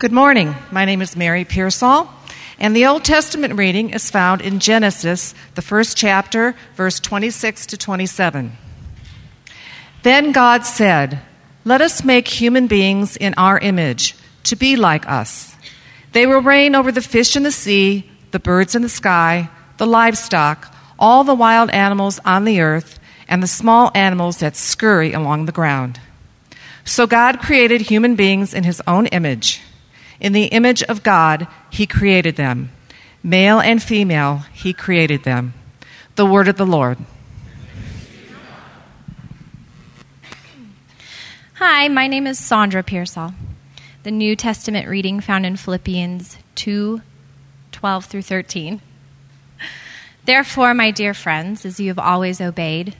Good morning. My name is Mary Pearsall, and the Old Testament reading is found in Genesis, the first chapter, verse 26 to 27. Then God said, Let us make human beings in our image, to be like us. They will reign over the fish in the sea, the birds in the sky, the livestock, all the wild animals on the earth, and the small animals that scurry along the ground. So God created human beings in his own image. In the image of God, He created them. Male and female, He created them. The word of the Lord. Hi, my name is Sandra Pearsall. The New Testament reading found in Philippians 2 12 through 13. Therefore, my dear friends, as you have always obeyed,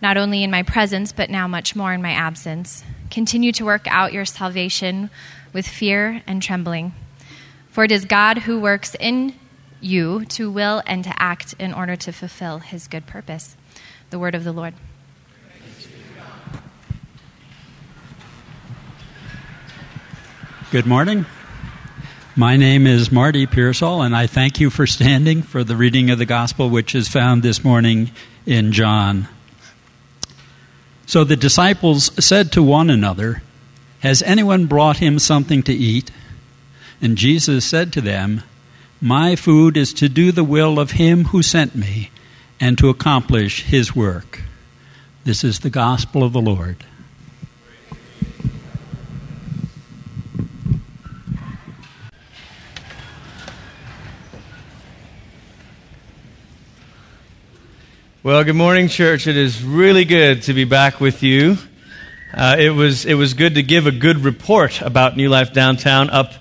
not only in my presence, but now much more in my absence, continue to work out your salvation with fear and trembling. For it is God who works in you to will and to act in order to fulfill his good purpose. The word of the Lord. Good morning. My name is Marty Pearsall, and I thank you for standing for the reading of the gospel, which is found this morning in John. So the disciples said to one another, has anyone brought him something to eat? And Jesus said to them, My food is to do the will of him who sent me and to accomplish his work. This is the gospel of the Lord. Well, good morning, church. It is really good to be back with you. Uh, it, was, it was good to give a good report about New Life Downtown up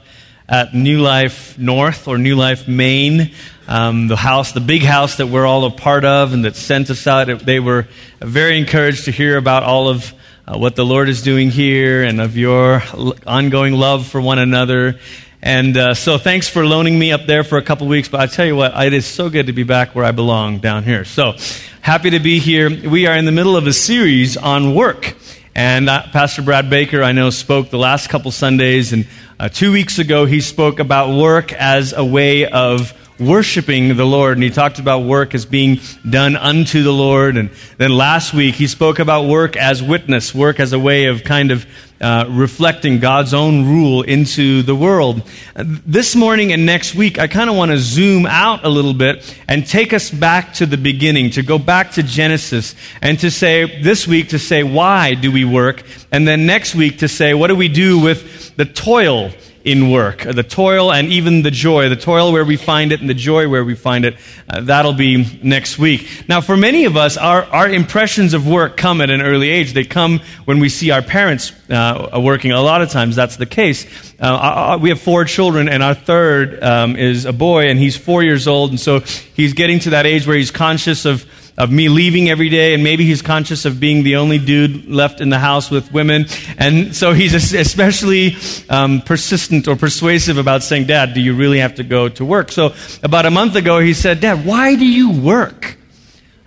at New Life North or New Life Main. um, the house, the big house that we're all a part of and that sent us out. They were very encouraged to hear about all of uh, what the Lord is doing here and of your ongoing love for one another. And uh, so thanks for loaning me up there for a couple weeks. But I tell you what, it is so good to be back where I belong down here. So happy to be here. We are in the middle of a series on work. And uh, Pastor Brad Baker, I know, spoke the last couple Sundays, and uh, two weeks ago he spoke about work as a way of worshiping the Lord, and he talked about work as being done unto the Lord. And then last week he spoke about work as witness, work as a way of kind of uh, reflecting God's own rule into the world. This morning and next week, I kind of want to zoom out a little bit and take us back to the beginning, to go back to Genesis, and to say, this week, to say, why do we work? And then next week, to say, what do we do with the toil in work. The toil and even the joy. The toil where we find it and the joy where we find it. Uh, that'll be next week. Now, for many of us, our, our impressions of work come at an early age. They come when we see our parents uh, working. A lot of times that's the case. Uh, we have four children, and our third um, is a boy, and he's four years old, and so he's getting to that age where he's conscious of of me leaving every day, and maybe he's conscious of being the only dude left in the house with women. And so he's especially um, persistent or persuasive about saying, Dad, do you really have to go to work? So about a month ago, he said, Dad, why do you work?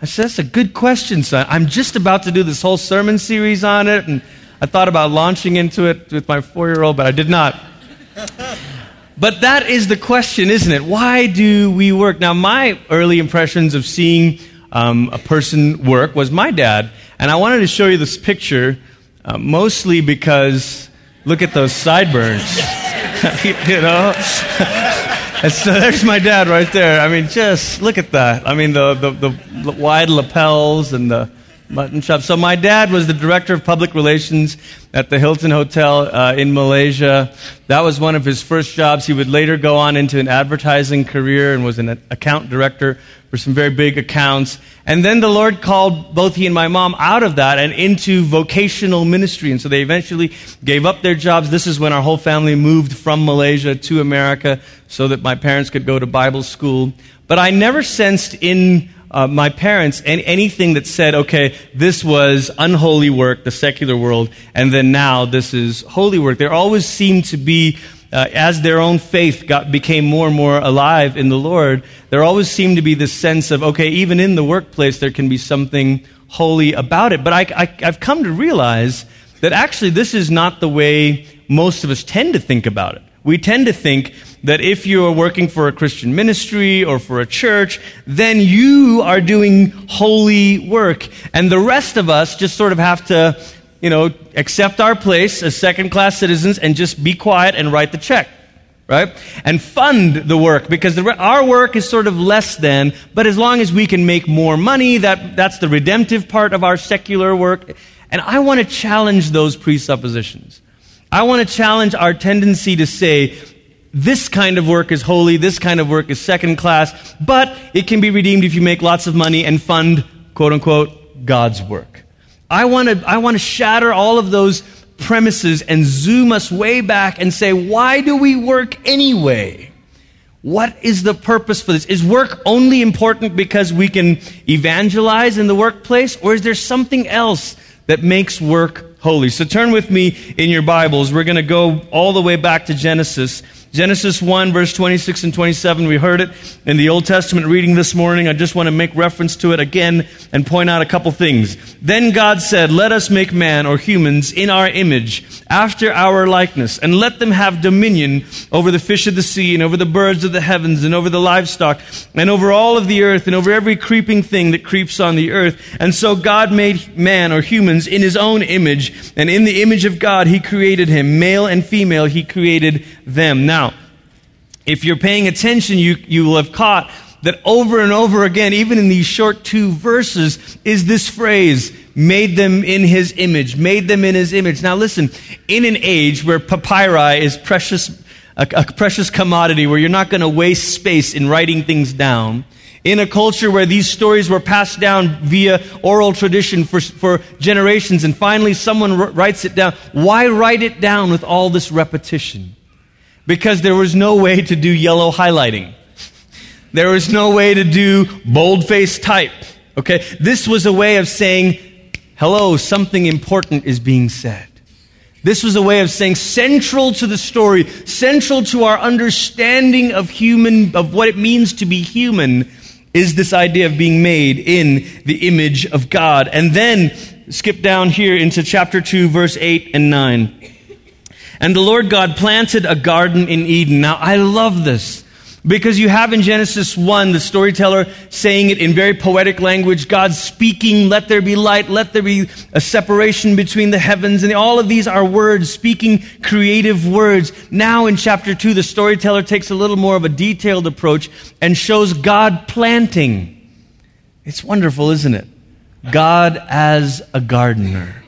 I said, That's a good question, son. I'm just about to do this whole sermon series on it, and I thought about launching into it with my four year old, but I did not. But that is the question, isn't it? Why do we work? Now, my early impressions of seeing um, a person work was my dad. And I wanted to show you this picture uh, mostly because look at those sideburns. you know? so there's my dad right there. I mean, just look at that. I mean, the, the, the wide lapels and the mutton chop. So my dad was the director of public relations at the Hilton Hotel uh, in Malaysia. That was one of his first jobs. He would later go on into an advertising career and was an account director for some very big accounts. And then the Lord called both he and my mom out of that and into vocational ministry. And so they eventually gave up their jobs. This is when our whole family moved from Malaysia to America so that my parents could go to Bible school. But I never sensed in uh, my parents and anything that said, okay, this was unholy work, the secular world, and then now this is holy work. There always seemed to be, uh, as their own faith got, became more and more alive in the Lord, there always seemed to be this sense of, okay, even in the workplace, there can be something holy about it. But I, I, I've come to realize that actually this is not the way most of us tend to think about it. We tend to think that if you are working for a Christian ministry or for a church, then you are doing holy work. And the rest of us just sort of have to, you know, accept our place as second class citizens and just be quiet and write the check. Right? And fund the work because the, our work is sort of less than, but as long as we can make more money, that, that's the redemptive part of our secular work. And I want to challenge those presuppositions. I want to challenge our tendency to say, this kind of work is holy, this kind of work is second class, but it can be redeemed if you make lots of money and fund, quote unquote, God's work. I want to, I want to shatter all of those premises and zoom us way back and say, why do we work anyway? What is the purpose for this? Is work only important because we can evangelize in the workplace, or is there something else that makes work holy? So turn with me in your Bibles. We're going to go all the way back to Genesis Genesis 1, verse 26 and 27, we heard it in the Old Testament reading this morning. I just want to make reference to it again and point out a couple things. Then God said, Let us make man or humans in our image, after our likeness, and let them have dominion over the fish of the sea, and over the birds of the heavens, and over the livestock, and over all of the earth, and over every creeping thing that creeps on the earth. And so God made man or humans in his own image, and in the image of God he created him. Male and female he created them. Now, if you're paying attention, you, you will have caught that over and over again, even in these short two verses, is this phrase, made them in his image, made them in his image. Now listen, in an age where papyri is precious, a, a precious commodity, where you're not going to waste space in writing things down, in a culture where these stories were passed down via oral tradition for, for generations, and finally someone writes it down, why write it down with all this repetition? Because there was no way to do yellow highlighting. There was no way to do boldface type. Okay? This was a way of saying, hello, something important is being said. This was a way of saying central to the story, central to our understanding of human, of what it means to be human, is this idea of being made in the image of God. And then skip down here into chapter 2, verse 8 and 9. And the Lord God planted a garden in Eden. Now, I love this because you have in Genesis 1 the storyteller saying it in very poetic language God speaking, let there be light, let there be a separation between the heavens. And all of these are words, speaking creative words. Now, in chapter 2, the storyteller takes a little more of a detailed approach and shows God planting. It's wonderful, isn't it? God as a gardener.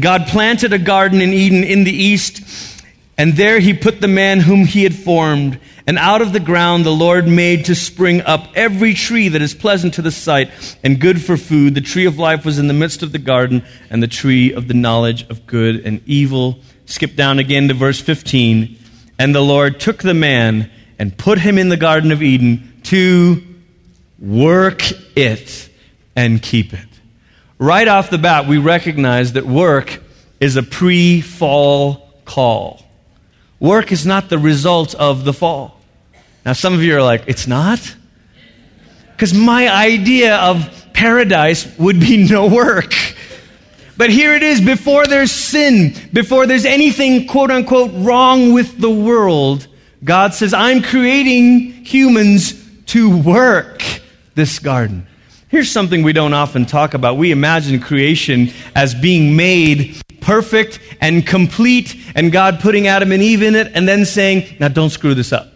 God planted a garden in Eden in the east, and there he put the man whom he had formed. And out of the ground the Lord made to spring up every tree that is pleasant to the sight and good for food. The tree of life was in the midst of the garden, and the tree of the knowledge of good and evil. Skip down again to verse 15. And the Lord took the man and put him in the Garden of Eden to work it and keep it right off the bat, we recognize that work is a pre fall call. Work is not the result of the fall. Now, some of you are like, it's not? Because my idea of paradise would be no work. But here it is before there's sin, before there's anything quote unquote wrong with the world, God says, I'm creating humans to work this garden. Here's something we don't often talk about. We imagine creation as being made perfect and complete, and God putting Adam and Eve in it, and then saying, Now don't screw this up.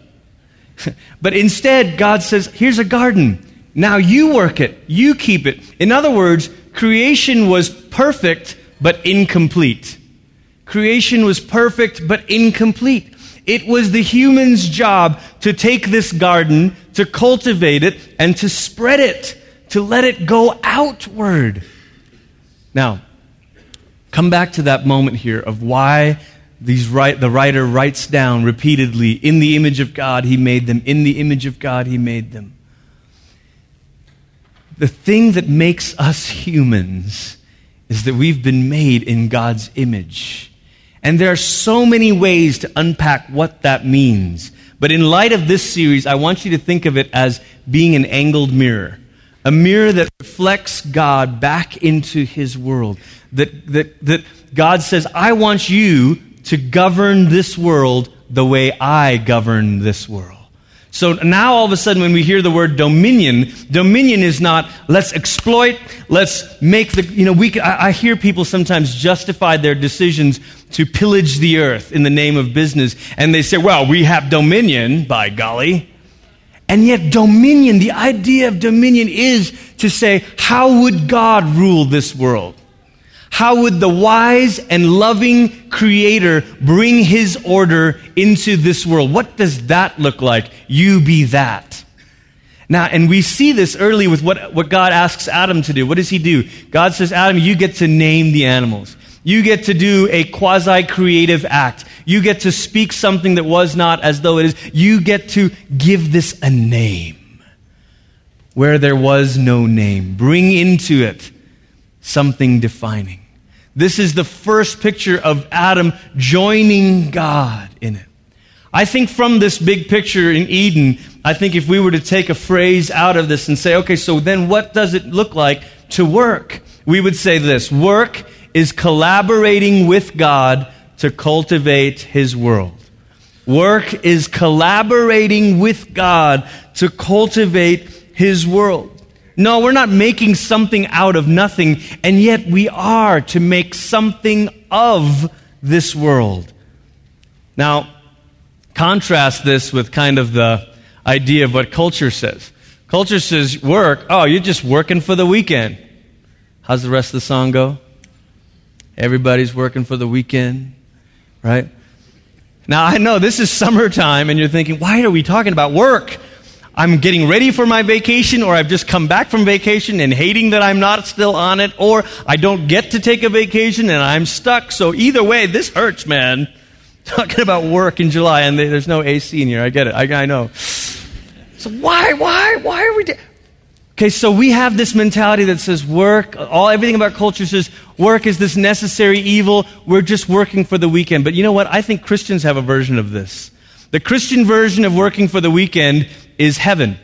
but instead, God says, Here's a garden. Now you work it, you keep it. In other words, creation was perfect but incomplete. Creation was perfect but incomplete. It was the human's job to take this garden, to cultivate it, and to spread it to let it go outward. Now, come back to that moment here of why these write, the writer writes down repeatedly in the image of God he made them, in the image of God he made them. The thing that makes us humans is that we've been made in God's image. And there are so many ways to unpack what that means. But in light of this series, I want you to think of it as being an angled mirror a mirror that reflects God back into his world. That, that, that God says, I want you to govern this world the way I govern this world. So now all of a sudden when we hear the word dominion, dominion is not let's exploit, let's make the, you know, we, I, I hear people sometimes justify their decisions to pillage the earth in the name of business. And they say, well, we have dominion, by golly. And yet, dominion, the idea of dominion is to say, how would God rule this world? How would the wise and loving Creator bring His order into this world? What does that look like? You be that. Now, and we see this early with what, what God asks Adam to do. What does he do? God says, Adam, you get to name the animals. You get to do a quasi creative act. You get to speak something that was not as though it is. You get to give this a name where there was no name. Bring into it something defining. This is the first picture of Adam joining God in it. I think from this big picture in Eden, I think if we were to take a phrase out of this and say, okay, so then what does it look like to work? We would say this work is collaborating with God to cultivate His world. Work is collaborating with God to cultivate His world. No, we're not making something out of nothing, and yet we are to make something of this world. Now, contrast this with kind of the idea of what culture says. Culture says, work, oh, you're just working for the weekend. How's the rest of the song go? Everybody's working for the weekend, right? Now, I know this is summertime, and you're thinking, why are we talking about work? I'm getting ready for my vacation, or I've just come back from vacation and hating that I'm not still on it, or I don't get to take a vacation and I'm stuck. So either way, this hurts, man. Talking about work in July, and there's no AC in here. I get it. I, I know. So why, why, why are we? Do- okay, so we have this mentality that says work. All everything about culture says work is this necessary evil. We're just working for the weekend. But you know what? I think Christians have a version of this. The Christian version of working for the weekend is heaven.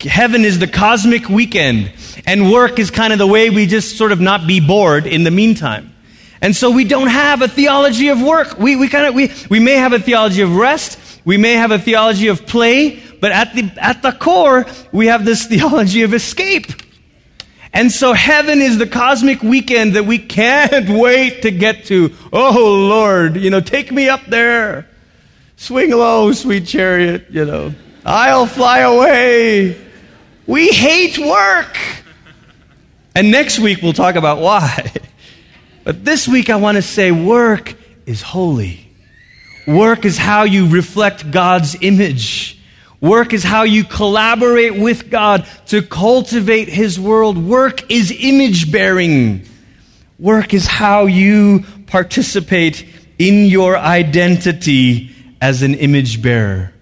Heaven is the cosmic weekend, and work is kind of the way we just sort of not be bored in the meantime. And so we don't have a theology of work. We, we kind of, we, we may have a theology of rest. We may have a theology of play, but at the, at the core, we have this theology of escape. And so heaven is the cosmic weekend that we can't wait to get to. Oh Lord, you know, take me up there. Swing low, sweet chariot, you know. I'll fly away. We hate work. And next week we'll talk about why. But this week I want to say work is holy. Work is how you reflect God's image. Work is how you collaborate with God to cultivate His world. Work is image bearing. Work is how you participate in your identity as an image bearer.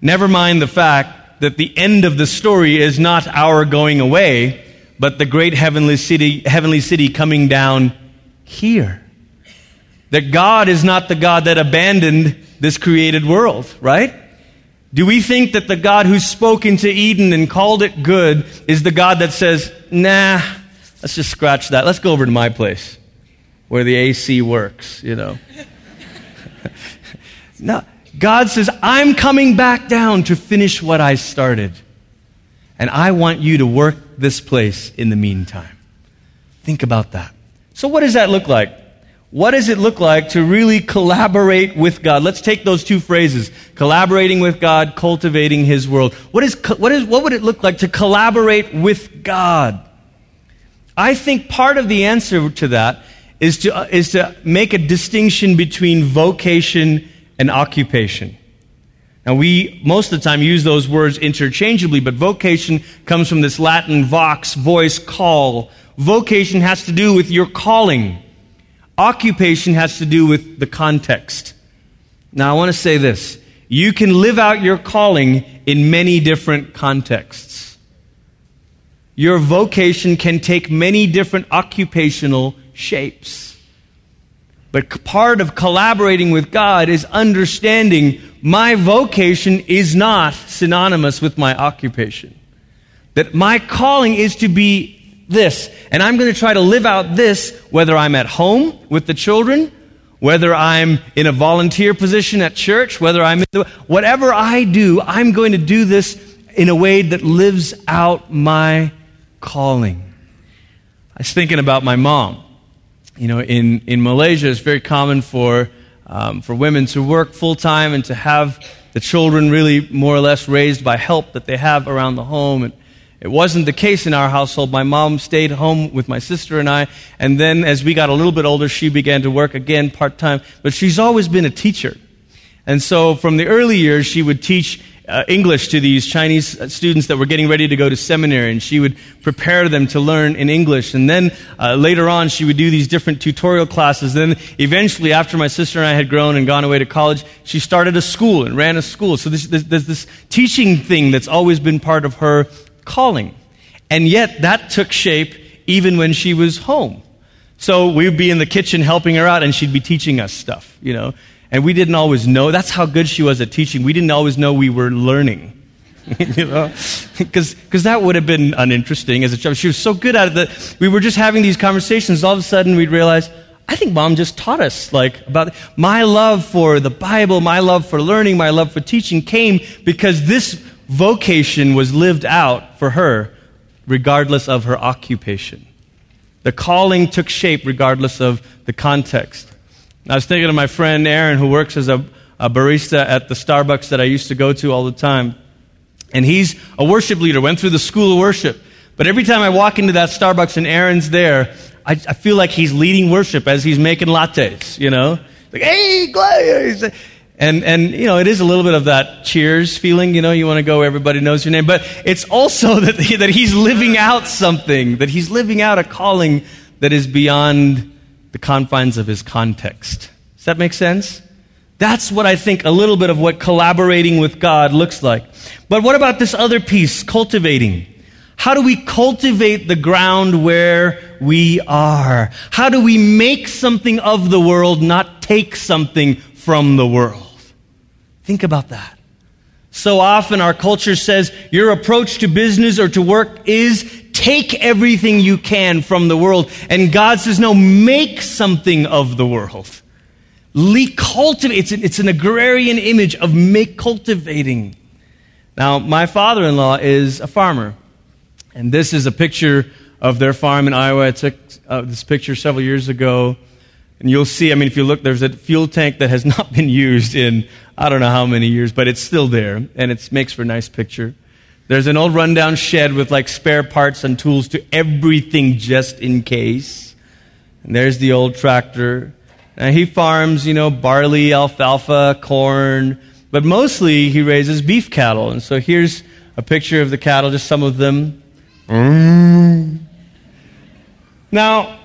Never mind the fact that the end of the story is not our going away, but the great heavenly city, heavenly city coming down here. That God is not the God that abandoned this created world, right? Do we think that the God who spoke into Eden and called it good is the God that says, nah, let's just scratch that. Let's go over to my place where the AC works, you know? No, God says, I'm coming back down to finish what I started. And I want you to work this place in the meantime. Think about that. So, what does that look like? What does it look like to really collaborate with God? Let's take those two phrases collaborating with God, cultivating His world. What, is, what, is, what would it look like to collaborate with God? I think part of the answer to that is to, uh, is to make a distinction between vocation and occupation. Now, we most of the time use those words interchangeably, but vocation comes from this Latin vox, voice, call. Vocation has to do with your calling. Occupation has to do with the context. Now, I want to say this. You can live out your calling in many different contexts. Your vocation can take many different occupational shapes. But part of collaborating with God is understanding my vocation is not synonymous with my occupation. That my calling is to be this. And I'm going to try to live out this whether I'm at home with the children whether I'm in a volunteer position at church, whether I'm the, whatever I do, I'm going to do this in a way that lives out my calling. I was thinking about my mom. You know, in, in Malaysia, it's very common for, um, for women to work full time and to have the children really more or less raised by help that they have around the home. And it wasn't the case in our household. My mom stayed home with my sister and I, and then as we got a little bit older, she began to work again part time. But she's always been a teacher. And so from the early years, she would teach uh, English to these Chinese uh, students that were getting ready to go to seminary, and she would prepare them to learn in English. And then uh, later on, she would do these different tutorial classes. Then eventually, after my sister and I had grown and gone away to college, she started a school and ran a school. So this, this, there's this teaching thing that's always been part of her calling. And yet, that took shape even when she was home. So we'd be in the kitchen helping her out, and she'd be teaching us stuff, you know. And we didn't always know. That's how good she was at teaching. We didn't always know we were learning. you know? Because that would have been uninteresting as a child. She was so good at it that we were just having these conversations. All of a sudden, we'd realize, I think mom just taught us, like, about my love for the Bible, my love for learning, my love for teaching came because this vocation was lived out for her, regardless of her occupation. The calling took shape regardless of the context. I was thinking of my friend Aaron, who works as a, a barista at the Starbucks that I used to go to all the time. And he's a worship leader, went through the school of worship. But every time I walk into that Starbucks and Aaron's there, I, I feel like he's leading worship as he's making lattes, you know? Like, hey, Glaze! And, and, you know, it is a little bit of that cheers feeling, you know, you want to go, everybody knows your name. But it's also that, he, that he's living out something, that he's living out a calling that is beyond the confines of his context. Does that make sense? That's what I think a little bit of what collaborating with God looks like. But what about this other piece, cultivating? How do we cultivate the ground where we are? How do we make something of the world, not take something from the world? Think about that. So often our culture says your approach to business or to work is take everything you can from the world. And God says, no, make something of the world. Le- cultivate. It's an, it's an agrarian image of make cultivating. Now, my father in law is a farmer. And this is a picture of their farm in Iowa. I took uh, this picture several years ago. And you'll see, I mean, if you look, there's a fuel tank that has not been used in I don't know how many years, but it's still there. And it makes for a nice picture. There's an old rundown shed with like spare parts and tools to everything just in case. And there's the old tractor. And he farms, you know, barley, alfalfa, corn, but mostly he raises beef cattle. And so here's a picture of the cattle, just some of them. Mm. Now,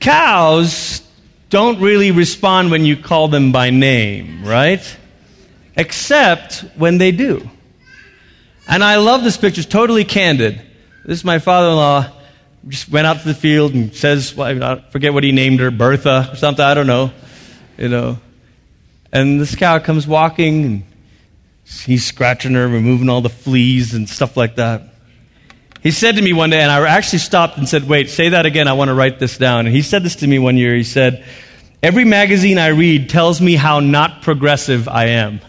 cows don't really respond when you call them by name, right? Except when they do. And I love this picture. It's totally candid. This is my father-in-law. Just went out to the field and says, well, I forget what he named her, Bertha or something. I don't know. You know. And this cow comes walking and he's scratching her, removing all the fleas and stuff like that. He said to me one day, and I actually stopped and said, wait, say that again. I want to write this down. And he said this to me one year. He said, every magazine I read tells me how not progressive I am.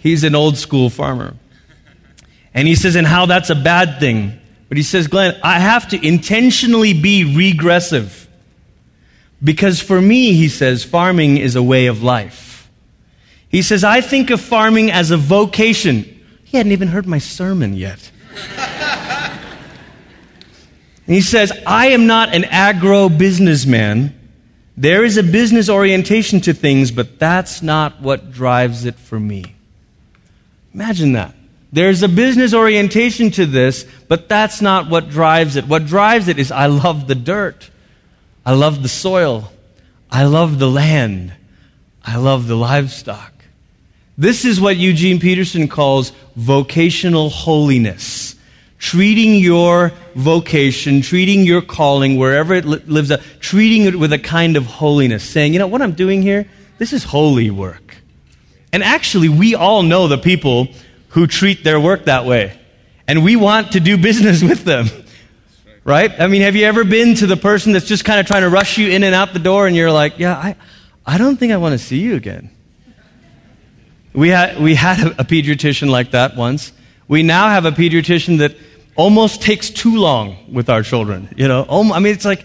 He's an old school farmer. And he says, and how that's a bad thing. But he says, Glenn, I have to intentionally be regressive. Because for me, he says, farming is a way of life. He says, I think of farming as a vocation. He hadn't even heard my sermon yet. and he says, I am not an agro businessman. There is a business orientation to things, but that's not what drives it for me. Imagine that. There's a business orientation to this, but that's not what drives it. What drives it is I love the dirt. I love the soil. I love the land. I love the livestock. This is what Eugene Peterson calls vocational holiness. Treating your vocation, treating your calling, wherever it li- lives, up, treating it with a kind of holiness. Saying, you know, what I'm doing here, this is holy work. And actually, we all know the people who treat their work that way. And we want to do business with them. Right? I mean, have you ever been to the person that's just kind of trying to rush you in and out the door and you're like, yeah, I, I don't think I want to see you again. We had, we had a, a pediatrician like that once. We now have a pediatrician that almost takes too long with our children. You know, I mean, it's like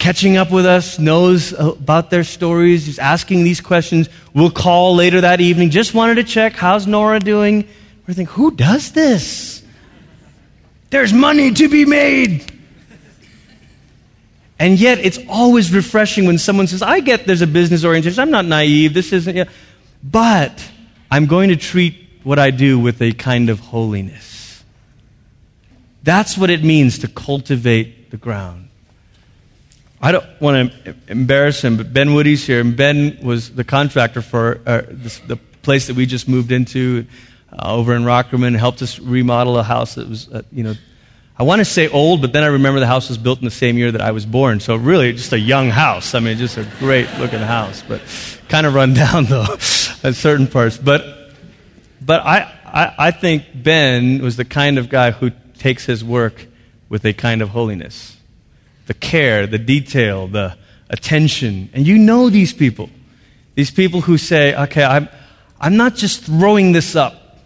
catching up with us, knows about their stories, just asking these questions. We'll call later that evening. Just wanted to check, how's Nora doing? We're thinking, who does this? There's money to be made. And yet, it's always refreshing when someone says, I get there's a business orientation. I'm not naive. This isn't. You but I'm going to treat what I do with a kind of holiness. That's what it means to cultivate the ground. I don't want to embarrass him, but Ben Woody's here, and Ben was the contractor for uh, this, the place that we just moved into uh, over in Rockrimmon. Helped us remodel a house that was, uh, you know, I want to say old, but then I remember the house was built in the same year that I was born. So really, just a young house. I mean, just a great looking house, but kind of run down though at certain parts. But but I, I I think Ben was the kind of guy who takes his work with a kind of holiness, the care, the detail, the attention, and you know these people, these people who say, okay, I'm I'm not just throwing this up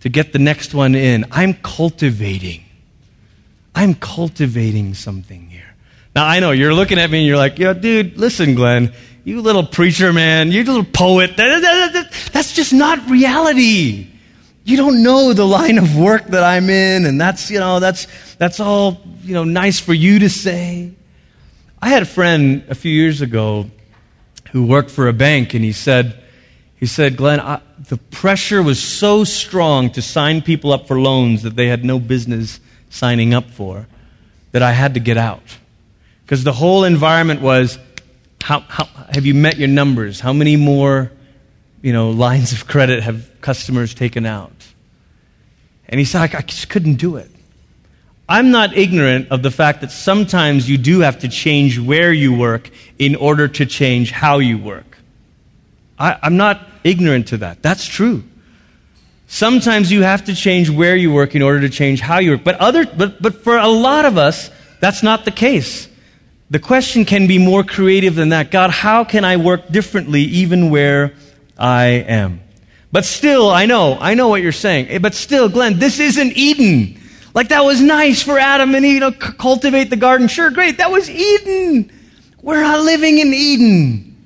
to get the next one in. I'm cultivating. I'm cultivating something here. Now, I know you're looking at me and you're like, yo, dude, listen, Glenn, you little preacher man, you little poet. That's just not reality. You don't know the line of work that I'm in, and that's, you know, that's, that's all, you know, nice for you to say. I had a friend a few years ago who worked for a bank, and he said, he said, Glenn, I, the pressure was so strong to sign people up for loans that they had no business signing up for that I had to get out. Because the whole environment was how, how, have you met your numbers? How many more you know, lines of credit have customers taken out? And he said, I, just couldn't do it. I'm not ignorant of the fact that sometimes you do have to change where you work in order to change how you work. I, I'm not ignorant to that. That's true. Sometimes you have to change where you work in order to change how you work. But, other, but, but for a lot of us, that's not the case. The question can be more creative than that. God, how can I work differently even where I am? But still, I know, I know what you're saying. Eh, but still, Glenn, this isn't Eden. Like that was nice for Adam and Eve to cultivate the garden. Sure, great. That was Eden. We're not living in Eden.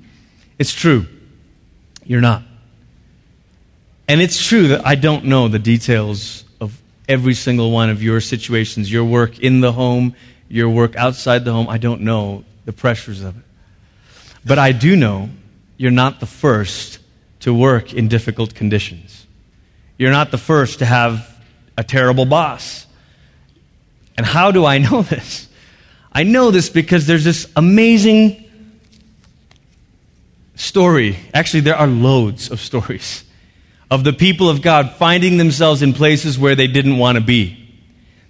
It's true. You're not. And it's true that I don't know the details of every single one of your situations, your work in the home, your work outside the home. I don't know the pressures of it. But I do know you're not the first to work in difficult conditions. You're not the first to have a terrible boss. And how do I know this? I know this because there's this amazing story. Actually, there are loads of stories of the people of God finding themselves in places where they didn't want to be.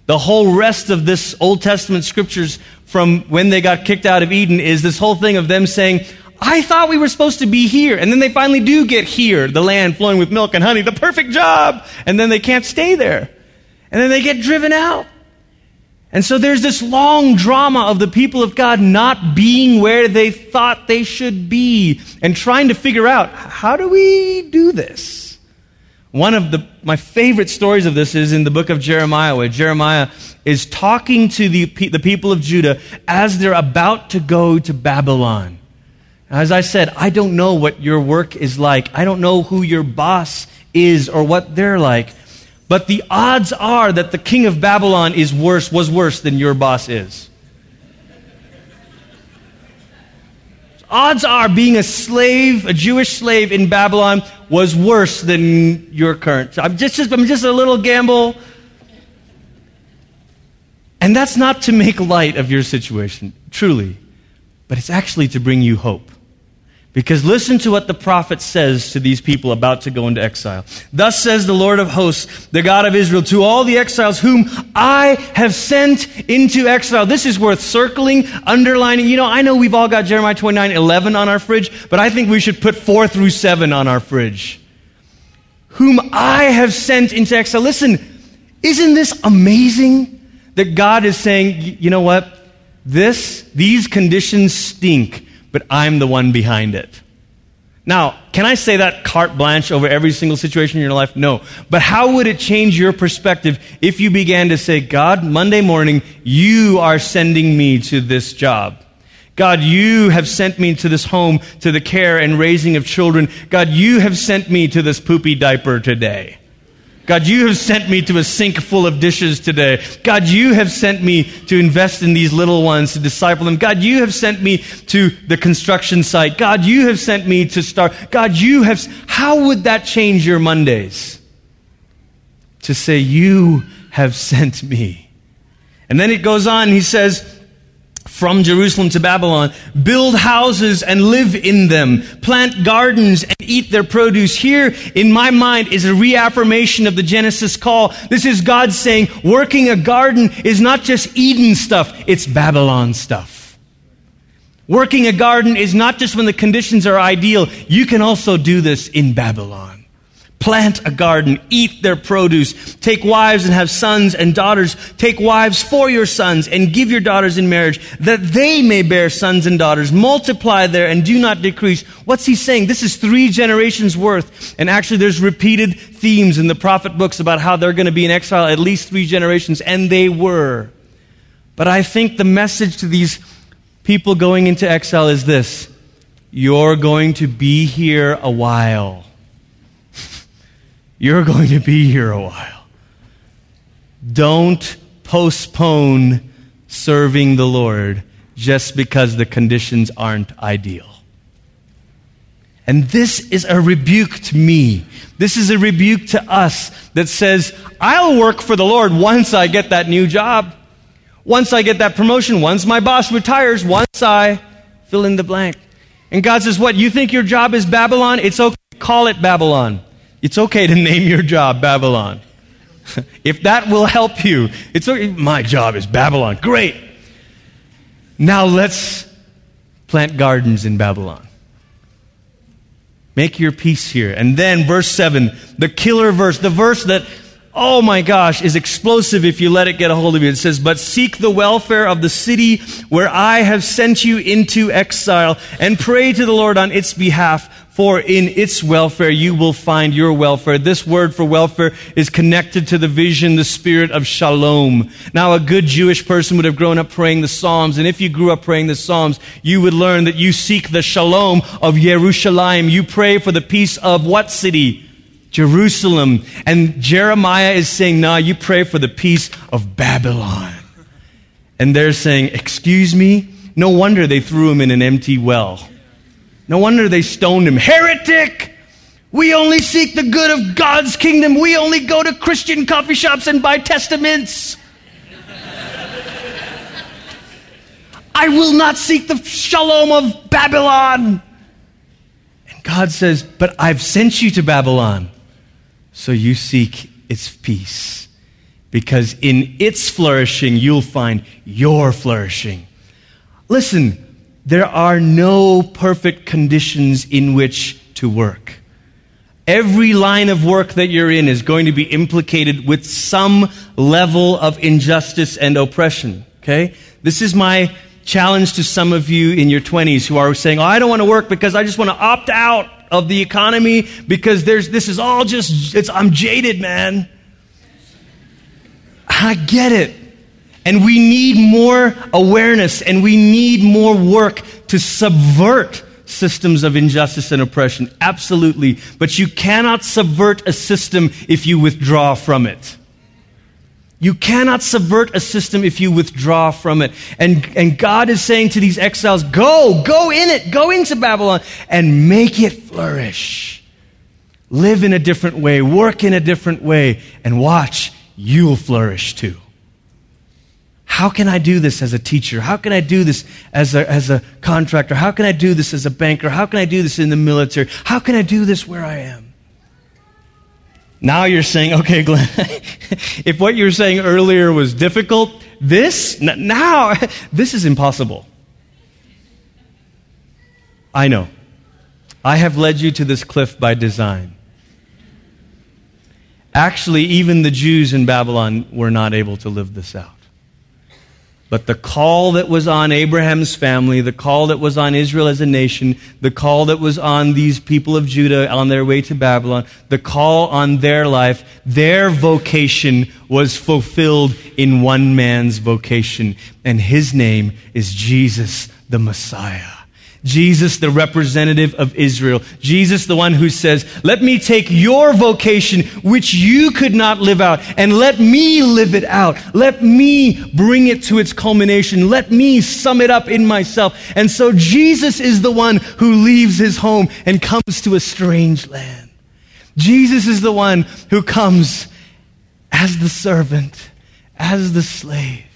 The whole rest of this Old Testament scriptures from when they got kicked out of Eden is this whole thing of them saying, I thought we were supposed to be here. And then they finally do get here, the land flowing with milk and honey, the perfect job. And then they can't stay there. And then they get driven out. And so there's this long drama of the people of God not being where they thought they should be and trying to figure out how do we do this? One of the, my favorite stories of this is in the book of Jeremiah, where Jeremiah is talking to the, the people of Judah as they're about to go to Babylon. As I said, I don't know what your work is like. I don't know who your boss is or what they're like. But the odds are that the king of Babylon is worse, was worse than your boss is. odds are being a slave, a Jewish slave in Babylon, was worse than your current. I'm just, just, I'm just a little gamble. And that's not to make light of your situation, truly, but it's actually to bring you hope. Because listen to what the prophet says to these people about to go into exile. Thus says the Lord of hosts, the God of Israel, to all the exiles whom I have sent into exile. This is worth circling, underlining. You know, I know we've all got Jeremiah 29, 11 on our fridge, but I think we should put 4 through 7 on our fridge. Whom I have sent into exile. Listen, isn't this amazing that God is saying, you know what? This, these conditions stink but I'm the one behind it. Now, can I say that carte blanche over every single situation in your life? No. But how would it change your perspective if you began to say, God, Monday morning, you are sending me to this job? God, you have sent me to this home, to the care and raising of children. God, you have sent me to this poopy diaper today. God, you have sent me to a sink full of dishes today. God, you have sent me to invest in these little ones, to disciple them. God, you have sent me to the construction site. God, you have sent me to start. God, you have. How would that change your Mondays? To say, You have sent me. And then it goes on, he says, from Jerusalem to Babylon, build houses and live in them, plant gardens and eat their produce. Here, in my mind, is a reaffirmation of the Genesis call. This is God saying, working a garden is not just Eden stuff, it's Babylon stuff. Working a garden is not just when the conditions are ideal, you can also do this in Babylon. Plant a garden, eat their produce, take wives and have sons and daughters, take wives for your sons and give your daughters in marriage that they may bear sons and daughters. Multiply there and do not decrease. What's he saying? This is three generations worth. And actually there's repeated themes in the prophet books about how they're going to be in exile at least three generations, and they were. But I think the message to these people going into exile is this. You're going to be here a while. You're going to be here a while. Don't postpone serving the Lord just because the conditions aren't ideal. And this is a rebuke to me. This is a rebuke to us that says, I'll work for the Lord once I get that new job, once I get that promotion, once my boss retires, once I fill in the blank. And God says, What? You think your job is Babylon? It's okay. Call it Babylon. It's okay to name your job Babylon. if that will help you, it's okay. My job is Babylon. Great. Now let's plant gardens in Babylon. Make your peace here. And then verse 7, the killer verse, the verse that, oh my gosh, is explosive if you let it get a hold of you. It says, But seek the welfare of the city where I have sent you into exile and pray to the Lord on its behalf for in its welfare you will find your welfare. This word for welfare is connected to the vision, the spirit of shalom. Now, a good Jewish person would have grown up praying the Psalms, and if you grew up praying the Psalms, you would learn that you seek the shalom of Yerushalayim. You pray for the peace of what city? Jerusalem. And Jeremiah is saying, nah, you pray for the peace of Babylon. And they're saying, excuse me? No wonder they threw him in an empty well. No wonder they stoned him. Heretic! We only seek the good of God's kingdom. We only go to Christian coffee shops and buy testaments. I will not seek the shalom of Babylon. And God says, But I've sent you to Babylon, so you seek its peace. Because in its flourishing, you'll find your flourishing. Listen, there are no perfect conditions in which to work. Every line of work that you're in is going to be implicated with some level of injustice and oppression. Okay? This is my challenge to some of you in your 20s who are saying, Oh, I don't want to work because I just want to opt out of the economy because there's, this is all just, I'm jaded, man. I get it. And we need more awareness and we need more work to subvert systems of injustice and oppression. Absolutely. But you cannot subvert a system if you withdraw from it. You cannot subvert a system if you withdraw from it. And, and God is saying to these exiles, go, go in it, go into Babylon and make it flourish. Live in a different way, work in a different way, and watch, you'll flourish too. How can I do this as a teacher? How can I do this as a, as a contractor? How can I do this as a banker? How can I do this in the military? How can I do this where I am? Now you're saying, okay, Glenn, if what you were saying earlier was difficult, this, now, this is impossible. I know. I have led you to this cliff by design. Actually, even the Jews in Babylon were not able to live this out. But the call that was on Abraham's family, the call that was on Israel as a nation, the call that was on these people of Judah on their way to Babylon, the call on their life, their vocation was fulfilled in one man's vocation. And his name is Jesus the Messiah. Jesus, the representative of Israel. Jesus, the one who says, Let me take your vocation, which you could not live out, and let me live it out. Let me bring it to its culmination. Let me sum it up in myself. And so Jesus is the one who leaves his home and comes to a strange land. Jesus is the one who comes as the servant, as the slave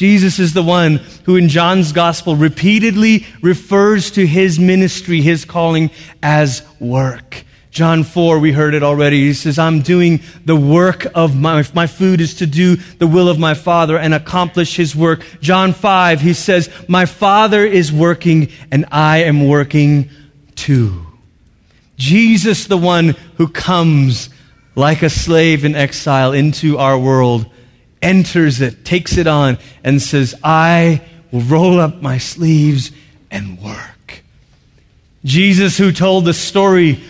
Jesus is the one who in John's gospel repeatedly refers to his ministry, his calling as work. John 4, we heard it already. He says, I'm doing the work of my, my food is to do the will of my Father and accomplish his work. John 5, he says, My Father is working and I am working too. Jesus, the one who comes like a slave in exile into our world enters it, takes it on, and says, I will roll up my sleeves and work. Jesus, who told the story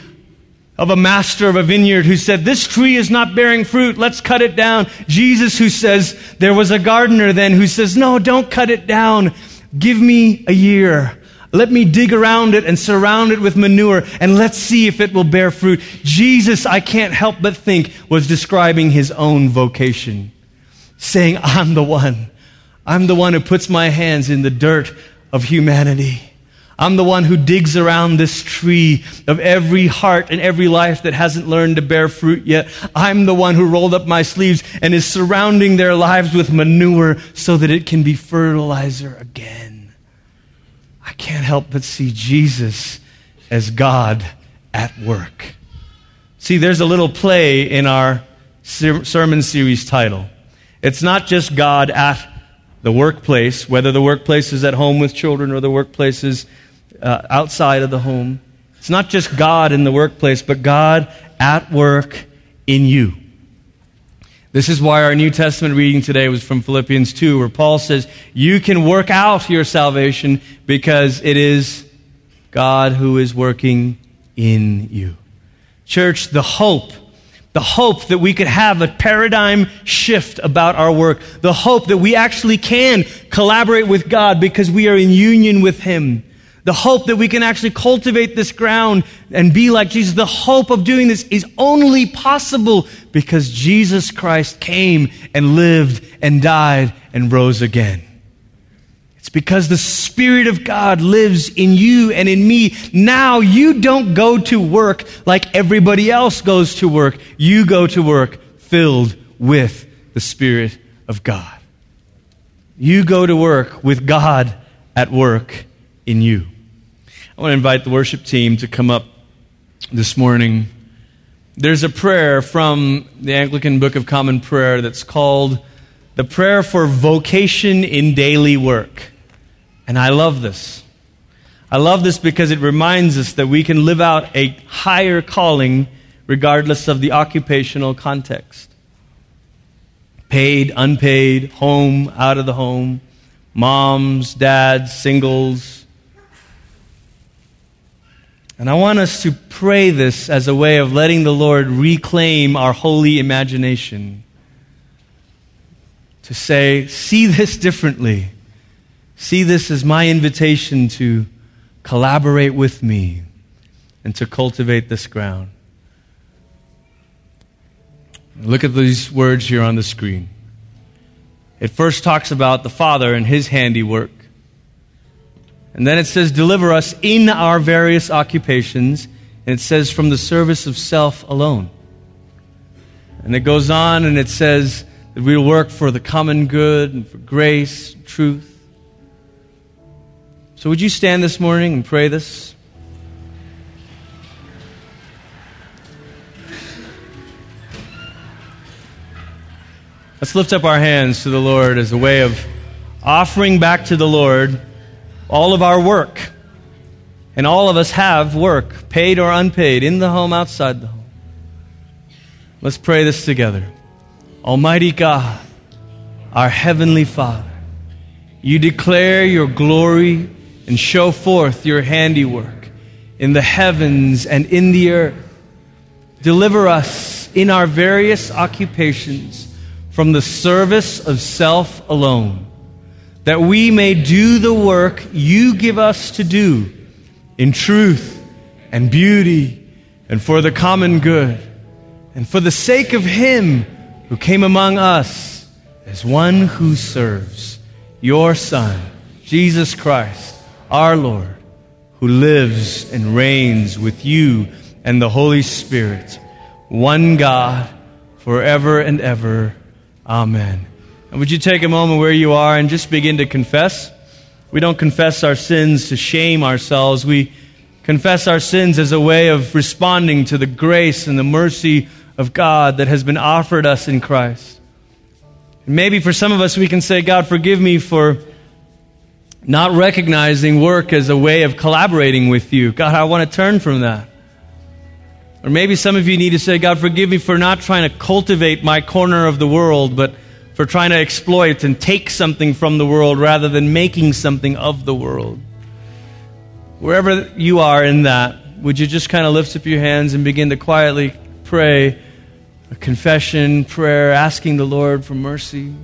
of a master of a vineyard who said, This tree is not bearing fruit, let's cut it down. Jesus, who says, There was a gardener then who says, No, don't cut it down. Give me a year. Let me dig around it and surround it with manure and let's see if it will bear fruit. Jesus, I can't help but think, was describing his own vocation saying, I'm the one. I'm the one who puts my hands in the dirt of humanity. I'm the one who digs around this tree of every heart and every life that hasn't learned to bear fruit yet. I'm the one who rolled up my sleeves and is surrounding their lives with manure so that it can be fertilizer again. I can't help but see Jesus as God at work. See, there's a little play in our sermon series title. It's not just God at the workplace, whether the workplace is at home with children or the workplace is uh, outside of the home. It's not just God in the workplace, but God at work in you. This is why our New Testament reading today was from Philippians 2, where Paul says, You can work out your salvation because it is God who is working in you. Church, the hope the hope that we could have a paradigm shift about our work. The hope that we actually can collaborate with God because we are in union with Him. The hope that we can actually cultivate this ground and be like Jesus. The hope of doing this is only possible because Jesus Christ came and lived and died and rose again. It's because the Spirit of God lives in you and in me. Now you don't go to work like everybody else goes to work. You go to work filled with the Spirit of God. You go to work with God at work in you. I want to invite the worship team to come up this morning. There's a prayer from the Anglican Book of Common Prayer that's called the prayer for vocation in daily work. And I love this. I love this because it reminds us that we can live out a higher calling regardless of the occupational context. Paid, unpaid, home, out of the home, moms, dads, singles. And I want us to pray this as a way of letting the Lord reclaim our holy imagination. To say, see this differently. See this as my invitation to collaborate with me and to cultivate this ground. Look at these words here on the screen. It first talks about the Father and his handiwork. And then it says, Deliver us in our various occupations. And it says, From the service of self alone. And it goes on and it says that we work for the common good and for grace, and truth. So, would you stand this morning and pray this? Let's lift up our hands to the Lord as a way of offering back to the Lord all of our work. And all of us have work, paid or unpaid, in the home, outside the home. Let's pray this together. Almighty God, our Heavenly Father, You declare your glory and show forth your handiwork in the heavens and in the earth. Deliver us in our various occupations from the service of self alone, that we may do the work you give us to do in truth and beauty and for the common good and for the sake of Him who came among us as one who serves, your Son, Jesus Christ, our Lord, who lives and reigns with you and the Holy Spirit, one God, forever and ever. Amen. And would you take a moment where you are and just begin to confess? We don't confess our sins to shame ourselves. We confess our sins as a way of responding to the grace and the mercy of God that has been offered us in Christ. And maybe for some of us, we can say, God, forgive me for not recognizing work as a way of collaborating with you. God, I want to turn from that. Or maybe some of you need to say, God, forgive me for not trying to cultivate my corner of the world, but for trying to exploit and take something from the world rather than making something of the world. Wherever you are in that, would you just kind of lift up your hands and begin to quietly pray? A confession, prayer, asking the Lord for mercy.